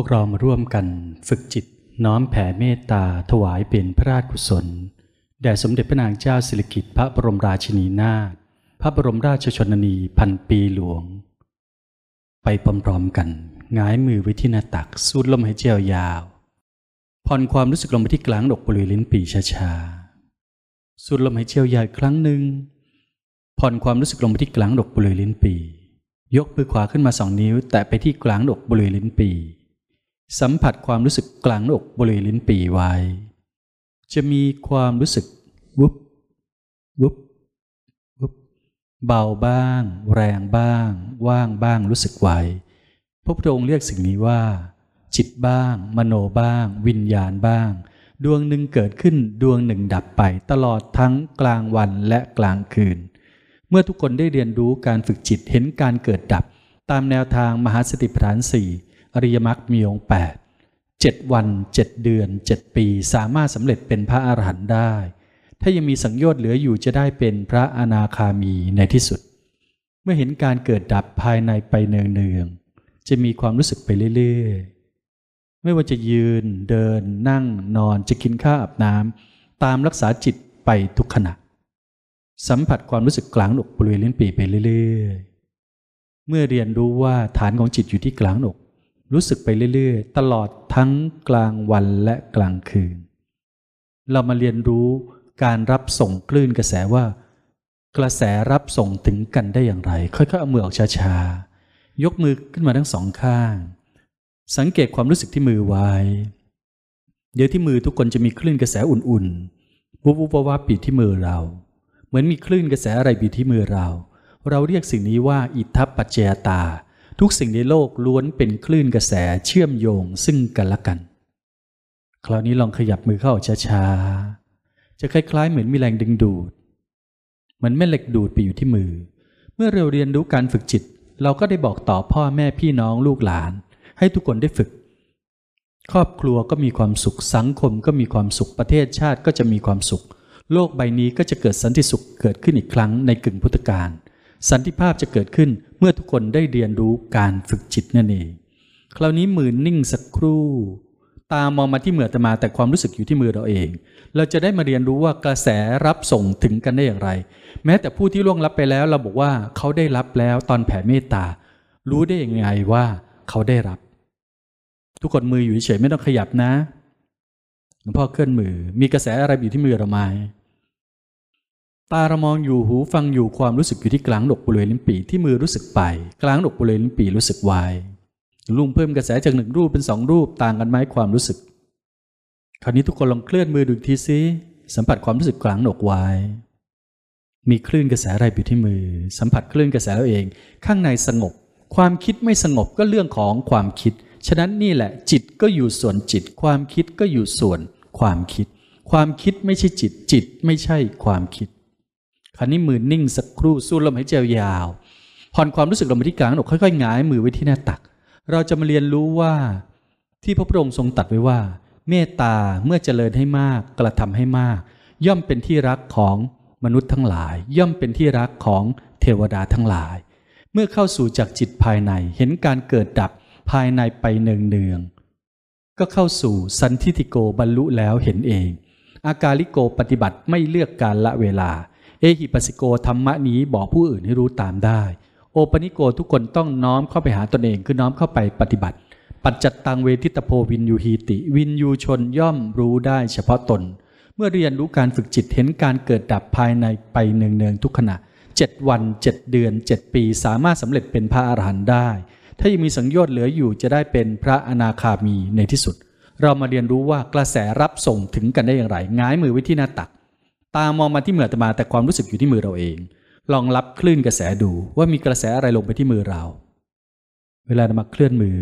วกเรามาร่วมกันฝึกจิตน้อมแผ่เมตตาถวายเป็นพระราชกุศล แด่สมเด็จพระนางเจ้าสิริกิติ์พระบรมราชินีนาถพระบรมราชชนนีพันปีหลวง ไปพร้อมๆกันหงายมือไว้ที่หน้าตักสูดลมหายใจยาวผ่อนความรู้สึกลงไปที่กลางอกบริเวณลิ้นปี่ช้าๆสูดลมหายใจยาวอีกครั้งหนึ่งผ่อนความรู้สึกลงไปที่กลางอกบริเวณลิ้นปี่ยกมือขวาขึ้นมาสองนิ้ว แตะไปที่กลางอกบริเวณลิ้นปี่ สัมผัสความรู้สึกกลางอกบริเวณลิ้นปี่ไว้ จะมีความรู้สึกวุบวุบวุบเบาบ้าง แรงบ้าง ว่างบ้างรู้สึกไว้พระพุทธองค์เรียกสิ่งนี้ว่า จิตบ้าง มโนบ้าง วิญญาณบ้าง ดวงหนึ่งเกิดขึ้นดวงหนึ่งดับไป ตลอดทั้งกลางวันและกลางคืน เมื่อทุกคนได้เรียนรู้การฝึกจิตเห็นการเกิดดับ ตามแนวทางมหาสติปัฏฐานสี่ อริยมรรคมีองค์แปดเจ็ดวันเจ็ดเดือนเจ็ดปีสามารถสำเร็จเป็นพระอรหันต์ได้ ถ้ายังมีสังโยชน์เหลืออยู่จะได้เป็นพระอนาคามีในที่สุด เมื่อเห็นการเกิดดับภายในไปเนืองๆจะมีความรู้สึกไปเรื่อยๆ ไม่ว่าจะยืนเดิน นั่งนอนจะกินข้าวอาบน้ำตามรักษาจิตไปทุกขณะ สัมผัสความรู้สึกกลางอกบริเวณลิ้นปีไปเรื่อยๆ เมื่อเรียนรู้ว่าฐานของจิตอยู่ที่กลางอก รู้สึกไปเรื่อยๆ ตลอดทั้งกลางวันและกลางคืน เรามาเรียนรู้การรับส่งคลื่นกระแสว่า กระแสรับส่งถึงกันได้อย่างไร ค่อยๆเอามือออกช้าๆ ยกมือขึ้นมาทั้งสองข้าง สังเกตความรู้สึกที่มือไว้ เดี๋ยวที่มือทุกคนจะมีคลื่นกระแสอุ่นๆวุบวุบวับปีที่มือเรา เหมือนมีคลื่นกระแสอะไรบีที่มือเรา เราเรียกสิ่งนี้ว่าอิทธปัจเจตา ทุกสิ่งในโลกล้วนเป็นคลื่นกระแสเชื่อมโยงซึ่งกันและกัน คราวนี้ลองขยับมือเข้าช้าๆ จะคล้ายๆ เหมือนมีแรงดึงดูดเหมือนแม่เหล็กดูดไปอยู่ที่มือ เมื่อเราเรียนรู้การฝึกจิต เราก็ได้บอกต่อพ่อแม่พี่น้องลูกหลาน ให้ทุกคนได้ฝึก ครอบครัวก็มีความสุข สังคมก็มีความสุข ประเทศชาติก็จะมีความสุข โลกใบนี้ก็จะเกิดสันติสุขเกิดขึ้นอีกครั้งในกึ่งพุทธกาล สันติภาพจะเกิดขึ้น เมื่อทุกคนได้เรียนรู้การฝึกจิตนั่นเอง คราวนี้มือนิ่งสักครู่ ตามองมาที่มือตมาแต่ความรู้สึกอยู่ที่มือเราเอง เราจะได้มาเรียนรู้ว่ากระแสรับส่งถึงกันได้อย่างไร แม้แต่ผู้ที่ล่วงลับไปแล้วเราบอกว่าเขาได้รับแล้วตอนแผ่เมตตา รู้ได้ยังไงว่าเขาได้รับ ทุกคนมืออยู่เฉยไม่ต้องขยับนะหลวงพ่อเคลื่อนมือ มีกระแสอะไรอยู่ที่มือเราไหม ตาเรามองอยู่หูฟังอยู่ความรู้สึกอยู่ที่กลางดกบริเวณลิ้นปี่ที่มือรู้สึกไป กลางดกบริเวณลิ้นปี่รู้สึกวายลุงเพิ่มกระแสจากหนึ่งรูปเป็นสองรูปต่างกันไหมความรู้สึก คราวนี้ทุกคนลองเคลื่อนมือดูทีซิสัมผัสความรู้สึกกลางดกวายมีคลื่นกระแสอะไรอยู่ที่มือ สัมผัสคลื่นกระแสเราเอง ข้างในสงบ ความคิดไม่สงบก็เรื่องของความคิด ฉะนั้นนี่แหละ จิตก็อยู่ส่วนจิต ความคิดก็อยู่ส่วน ความคิด ความคิดไม่ใช่จิต จิตไม่ใช่ความคิด คราวนี้มือนิ่งสักครู่สู้ลมหายใจยาว ผ่อนความรู้สึกลงไปที่กลางอกค่อยๆหงายมือไว้ที่หน้าตัก เราจะมาเรียนรู้ว่า ที่พระพุทธองค์ทรงตัดไว้ว่า เมตตาเมื่อเจริญให้มากกระทำให้มาก ย่อมเป็นที่รักของมนุษย์ทั้งหลาย ย่อมเป็นที่รักของเทวดาทั้งหลาย เมื่อเข้าสู่จากจิตภายในเห็นการเกิดดับภายในไปเนืองๆก็เข้าสู่สันทิติโกบรรลุแล้วเห็นเอง อากาลิโกปฏิบัติไม่เลือกการละเวลา เอหิปัสสิโกธรรมะนี้บอกผู้อื่นให้รู้ตามได้ โอปนิโกทุกคนต้องน้อมเข้าไปหาตนเองคือน้อมเข้าไปปฏิบัติ ปัจจัตตังเวทิตโพวินยูฮีติ วินยูชนย่อมรู้ได้เฉพาะตน เมื่อเรียนรู้การฝึกจิตเห็นการเกิดดับภายในไปเนืองๆทุกขณะเจ็ดวันเจ็ดเดือนเจ็ดปี สามารถสำเร็จเป็นพระอรหันต์ได้ ถ้ายังมีสังโยชน์เหลืออยู่จะได้เป็นพระอนาคามีในที่สุด เรามาเรียนรู้ว่ากระแสรับส่งถึงกันได้อย่างไร ง้ายมือไว้ที่หน้าตัก ตามองมาที่มือตมาแต่ความรู้สึกอยู่ที่มือเราเอง ลองรับคลื่นกระแสดูว่ามีกระแสอะไรลงไปที่มือเรา เวลาเรามาเคลื่อนมือ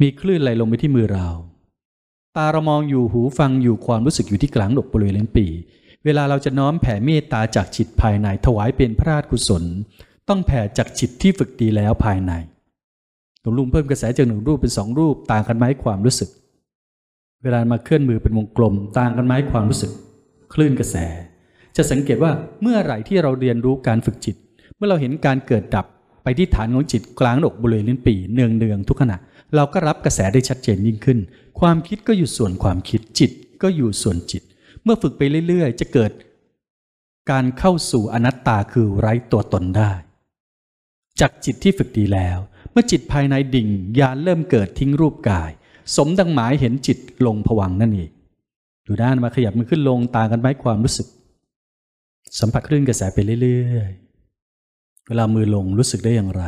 มีคลื่นอะไรลงไปที่มือเรา ตาเรามองอยู่หูฟังอยู่ความรู้สึกอยู่ที่กลางดกบริเวณเลนปี เวลาเราจะน้อมแผ่เมตตาจากจิตภายในถวายเป็นพระราชกุศล ต้องแผ่จากจิตที่ฝึกดีแล้วภายในหลวงลุงเพิ่มกระแสจากหนึ่งรูปเป็นสองรูปต่างกันไหมความรู้สึก เวลามาเคลื่อนมือเป็นวงกลม ต่างกันไหมความรู้สึก คลื่นกระแส จะสังเกตว่าเมื่อไหร่ที่เราเรียนรู้การฝึกจิต เมื่อเราเห็นการเกิดดับไปที่ฐานของจิตกลางอกบริเวณลิ้นปี่เนืองเนืองทุกขณะ เราก็รับกระแสได้ชัดเจนยิ่งขึ้น ความคิดก็อยู่ส่วนความคิดจิตก็อยู่ส่วนจิต เมื่อฝึกไปเรื่อยๆ จะเกิด การเข้าสู่อนัตตาคือไร้ตัวตนได้ จากจิตที่ฝึกดีแล้ว เมื่อจิตภายในดิ่งยานเริ่มเกิดทิ้งรูปกาย สมดังหมายเห็นจิตลงผวังนั่นเอง ดูด้านมาขยับมือขึ้นลงต่างกันไหมความรู้สึก สัมผัสคลื่นกระแสไปเรื่อยๆ เวลามือลงรู้สึกได้อย่างไร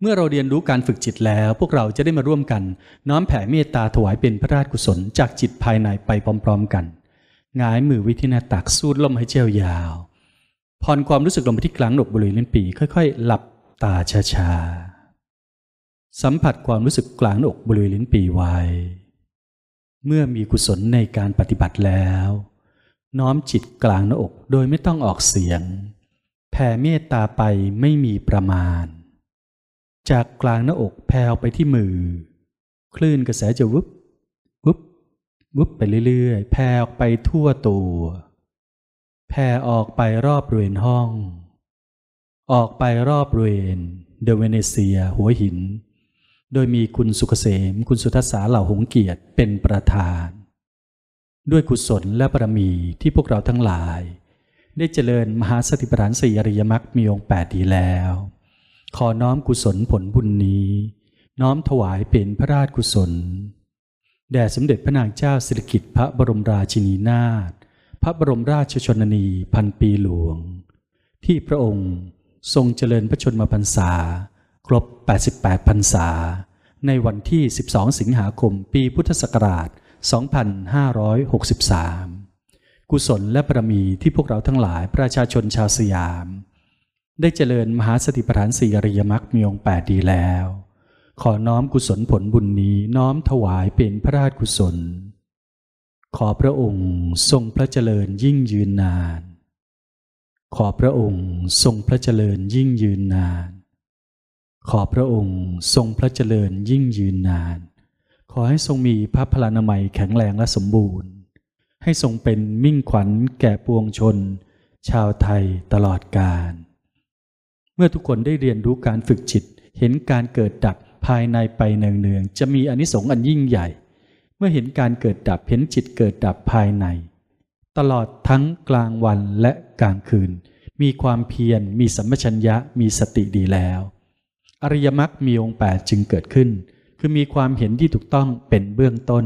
เมื่อเราเรียนรู้การฝึกจิตแล้ว พวกเราจะได้มาร่วมกัน น้อมแผ่เมตตาถวายเป็นพระราชกุศลจากจิตภายในไปพร้อม ๆ กันงายมือวิที่หน้าตักสูดลมให้เจียวยาวผ่อนความรู้สึกลงไปที่กลางหนกบริเวณลิ้นปีค่อย ๆ หลับตาช้าๆสัมผัสความรู้สึกกลางหน้าอกบริเวณลิ้นปีไว้ เมื่อมีกุศลในการปฏิบัติแล้ว น้อมจิตกลางหน้าอกโดยไม่ต้องออกเสียง แผ่เมตตาไปไม่มีประมาณ จากกลางหน้าอกแผ่ไปที่มือ คลื่นกระแสจะวุบวุบวุบไปเรื่อยๆ แผ่ออกไปทั่วตัว แผ่ออกไปรอบบริเวณห้อง ออกไปรอบบริเวณเดเวเนเซีย หัวหิน โดยมีคุณสุขเกษมคุณสุทัศสาเหล่าหงเกียรติเป็นประธาน ด้วยกุศลและบารมีที่พวกเราทั้งหลาย ได้เจริญมหาสติปัฏฐานสี่อริยมรรคมีองค์แปดดีแล้ว ขอน้อมกุศลผลบุญนี้ น้อมถวายเป็นพระราชกุศล แด่สมเด็จพระนางเจ้าสิริกิติ์พระบรมราชินีนาถพระบรมราชชนนีพันปีหลวง ที่พระองค์ทรงเจริญพระชนมพรรษา ครบ 88 พรรษา ในวันที่ 12 สิงหาคม ปีพุทธศักราช 2563 กุศลและบารมีที่พวกเราทั้งหลายประชาชนชาวสยาม ได้เจริญมหาสติปัฏฐานสี่อริยมรรคมีองค์แปดดีแล้ว ขอน้อมกุศลผลบุญนี้น้อมถวายเป็นพระราชกุศล ขอพระองค์ทรงพระเจริญยิ่งยืนนาน ขอพระองค์ทรงพระเจริญยิ่งยืนนาน ขอพระองค์ทรงพระเจริญยิ่งยืนนาน ขอให้ทรงมีพระพลานามัยแข็งแรงและสมบูรณ์ ให้ทรงเป็นมิ่งขวัญแก่ปวงชน ชาวไทยตลอดกาล เมื่อทุกคนได้เรียนรู้การฝึกจิต เห็นการเกิดดับภายในไปเนืองๆ จะมีอนิสงส์อันยิ่งใหญ่ เมื่อเห็นการเกิดดับเห็นจิตเกิดดับภายใน ตลอดทั้งกลางวันและกลางคืน มีความเพียร มีสัมปชัญญะ มีสติดีแล้ว อริยมรรคมีองค์แปดจึงเกิดขึ้น คือมีความเห็นที่ถูกต้องเป็นเบื้องต้น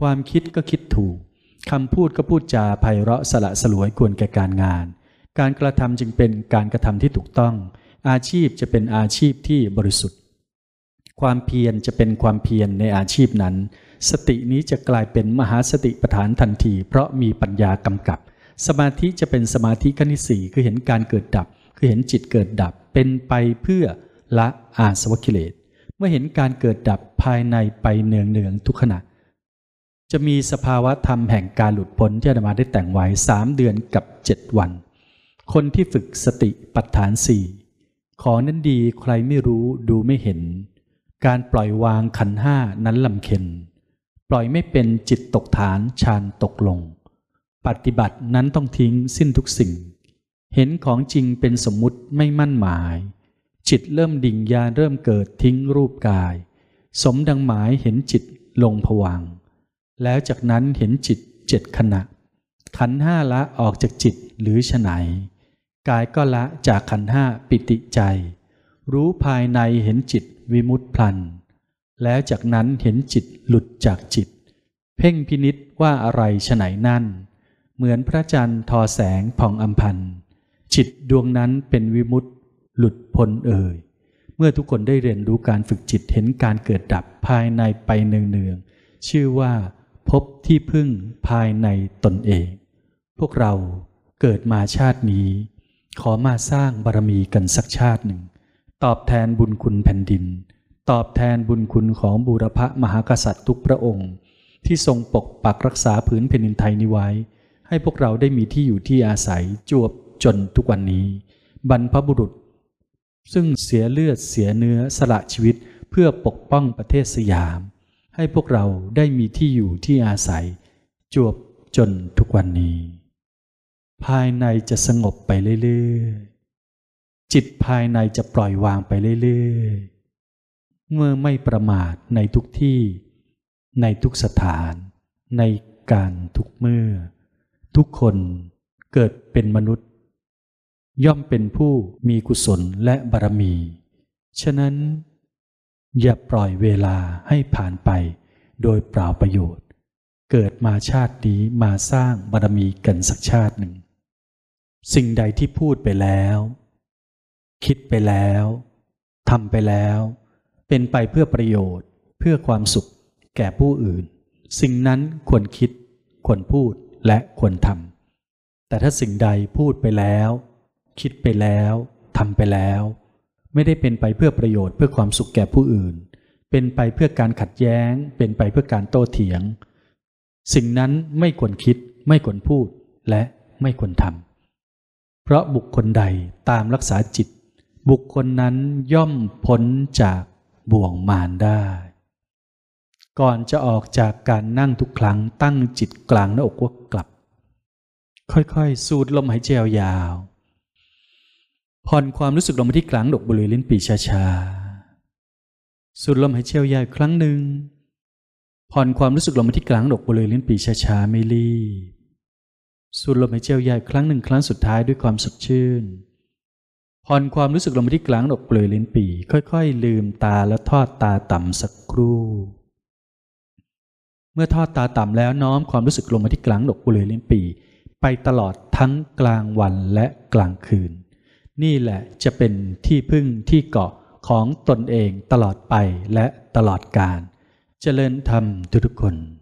ความคิดก็คิดถูกคำพูดก็พูดจาไพเราะสละสลวยควรแก่การงาน การกระทำจึงเป็นการกระทำที่ถูกต้อง อาชีพจะเป็นอาชีพที่บริสุทธิ์ ความเพียรจะเป็นความเพียรในอาชีพนั้น สตินี้จะกลายเป็นมหาสติปัฏฐานทันที เพราะมีปัญญากำกับ สมาธิจะเป็นสมาธิขั้นที่สี่คือเห็นการเกิดดับ คือเห็นจิตเกิดดับ เป็นไปเพื่อ ละอาสวะกิเลส เมื่อเห็นการเกิดดับภายในไปเนืองเนืองๆทุกขณะ จะมีสภาวะธรรมแห่งการหลุดพ้นที่อาตมาได้แต่งไว้สามเดือนกับเจ็ดวัน คนที่ฝึกสติปัฏฐานสี่ของนั้นดีใครไม่รู้ดูไม่เห็น การปล่อยวางขันห้านั้นลำเค็น ปล่อยไม่เป็นจิตตกฐานฌานตกลง ปฏิบัตินั้นต้องทิ้งสิ้นทุกสิ่ง เห็นของจริงเป็นสมมุติไม่มั่นหมาย จิตเริ่มดิ่งยานเริ่มเกิดทิ้งรูปกาย สมดังหมายเห็นจิตลงผวัง แล้วจากนั้นเห็นจิตเจ็ดขณะ ขันห้าละออกจากจิตหรือฉไหน กายก็ละจากขันห้าปิติใจ รู้ภายในเห็นจิตวิมุตพลัน แล้วจากนั้นเห็นจิตหลุดจากจิต เพ่งพินิษว่าอะไรฉไหนนั่น เหมือนพระจันทร์ทอแสงผ่องอัมพันจิตดวงนั้นเป็นวิมุตต หลุดพ้นเอ่ย เมื่อทุกคนได้เรียนรู้การฝึกจิตเห็นการเกิดดับภายในไปเนืองๆ ชื่อว่าพบที่พึ่งภายในตนเอง พวกเราเกิดมาชาตินี้ ขอมาสร้างบารมีกันสักชาติหนึ่ง ตอบแทนบุญคุณแผ่นดิน ตอบแทนบุญคุณของบูรพมหากษัตริย์ทุกพระองค์ ที่ทรงปกปักรักษาผืนแผ่นดินไทยนี้ไว้ ให้พวกเราได้มีที่อยู่ที่อาศัยจวบจนทุกวันนี้ บรรพบุรุษ ซึ่งเสียเลือดเสียเนื้อสละชีวิตเพื่อปกป้องประเทศสยาม ให้พวกเราได้มีที่อยู่ที่อาศัย จวบจนทุกวันนี้ ภายในจะสงบไปเรื่อยจิตภายในจะปล่อยวางไปเรื่อยๆ เมื่อไม่ประมาทในทุกที่ ในทุกสถาน ในการทุกเมื่อ ทุกคนเกิดเป็นมนุษย์ ย่อมเป็นผู้มีกุศลและบารมี ฉะนั้น อย่าปล่อยเวลาให้ผ่านไปโดยเปล่าประโยชน์ เกิดมาชาตินี้มาสร้างบารมีกันสักชาติหนึ่ง สิ่งใดที่พูดไปแล้ว คิดไปแล้วทำไปแล้ว เป็นไปเพื่อประโยชน์ เพื่อความสุขแก่ผู้อื่น สิ่งนั้นควรคิด ควรพูดและควรทำแต่ถ้าสิ่งใดพูดไปแล้ว คิดไปแล้วทำไปแล้ว ไม่ได้เป็นไปเพื่อประโยชน์เพื่อความสุขแก่ผู้อื่น เป็นไปเพื่อการขัดแย้ง เป็นไปเพื่อการโต้เถียง สิ่งนั้นไม่ควรคิด ไม่ควรพูดและไม่ควรทำเพราะบุคคลใดตามรักษาจิต บุคคลนั้นย่อมพ้นจากบ่วงมารได้ ก่อนจะออกจากการนั่งทุกครั้งตั้งจิตกลางหน้าอกว่ากลับ ค่อยๆ สูดลมหายใจยาวๆ ผ่อนความรู้สึกลงมาที่กลางดอกบริเวณลิ้นปีช้าๆสูดลมหายใจยาวอีกครั้งหนึ่ง ผ่อนความรู้สึกลงมาที่กลางดอกบริเวณลิ้นปีช้าๆไม่รีบสูดลมหายใจยาวอีกครั้งหนึ่งครั้งสุดท้ายด้วยความสดชื่น ผ่อนความรู้สึกลงมาที่กลางดอกบริเวณลิ้นปีค่อยๆ ลืมตาและทอดตาต่ำสักครู่ เมื่อทอดตาต่ำแล้วน้อมความรู้สึกลงมาที่กลางดอกบริเวณลิ้นปีไปตลอดทั้งกลางวันและกลางคืน นี่แหละจะเป็นที่พึ่งที่เกาะของตนเองตลอดไปและตลอดกาลเจริญธรรมทุกคน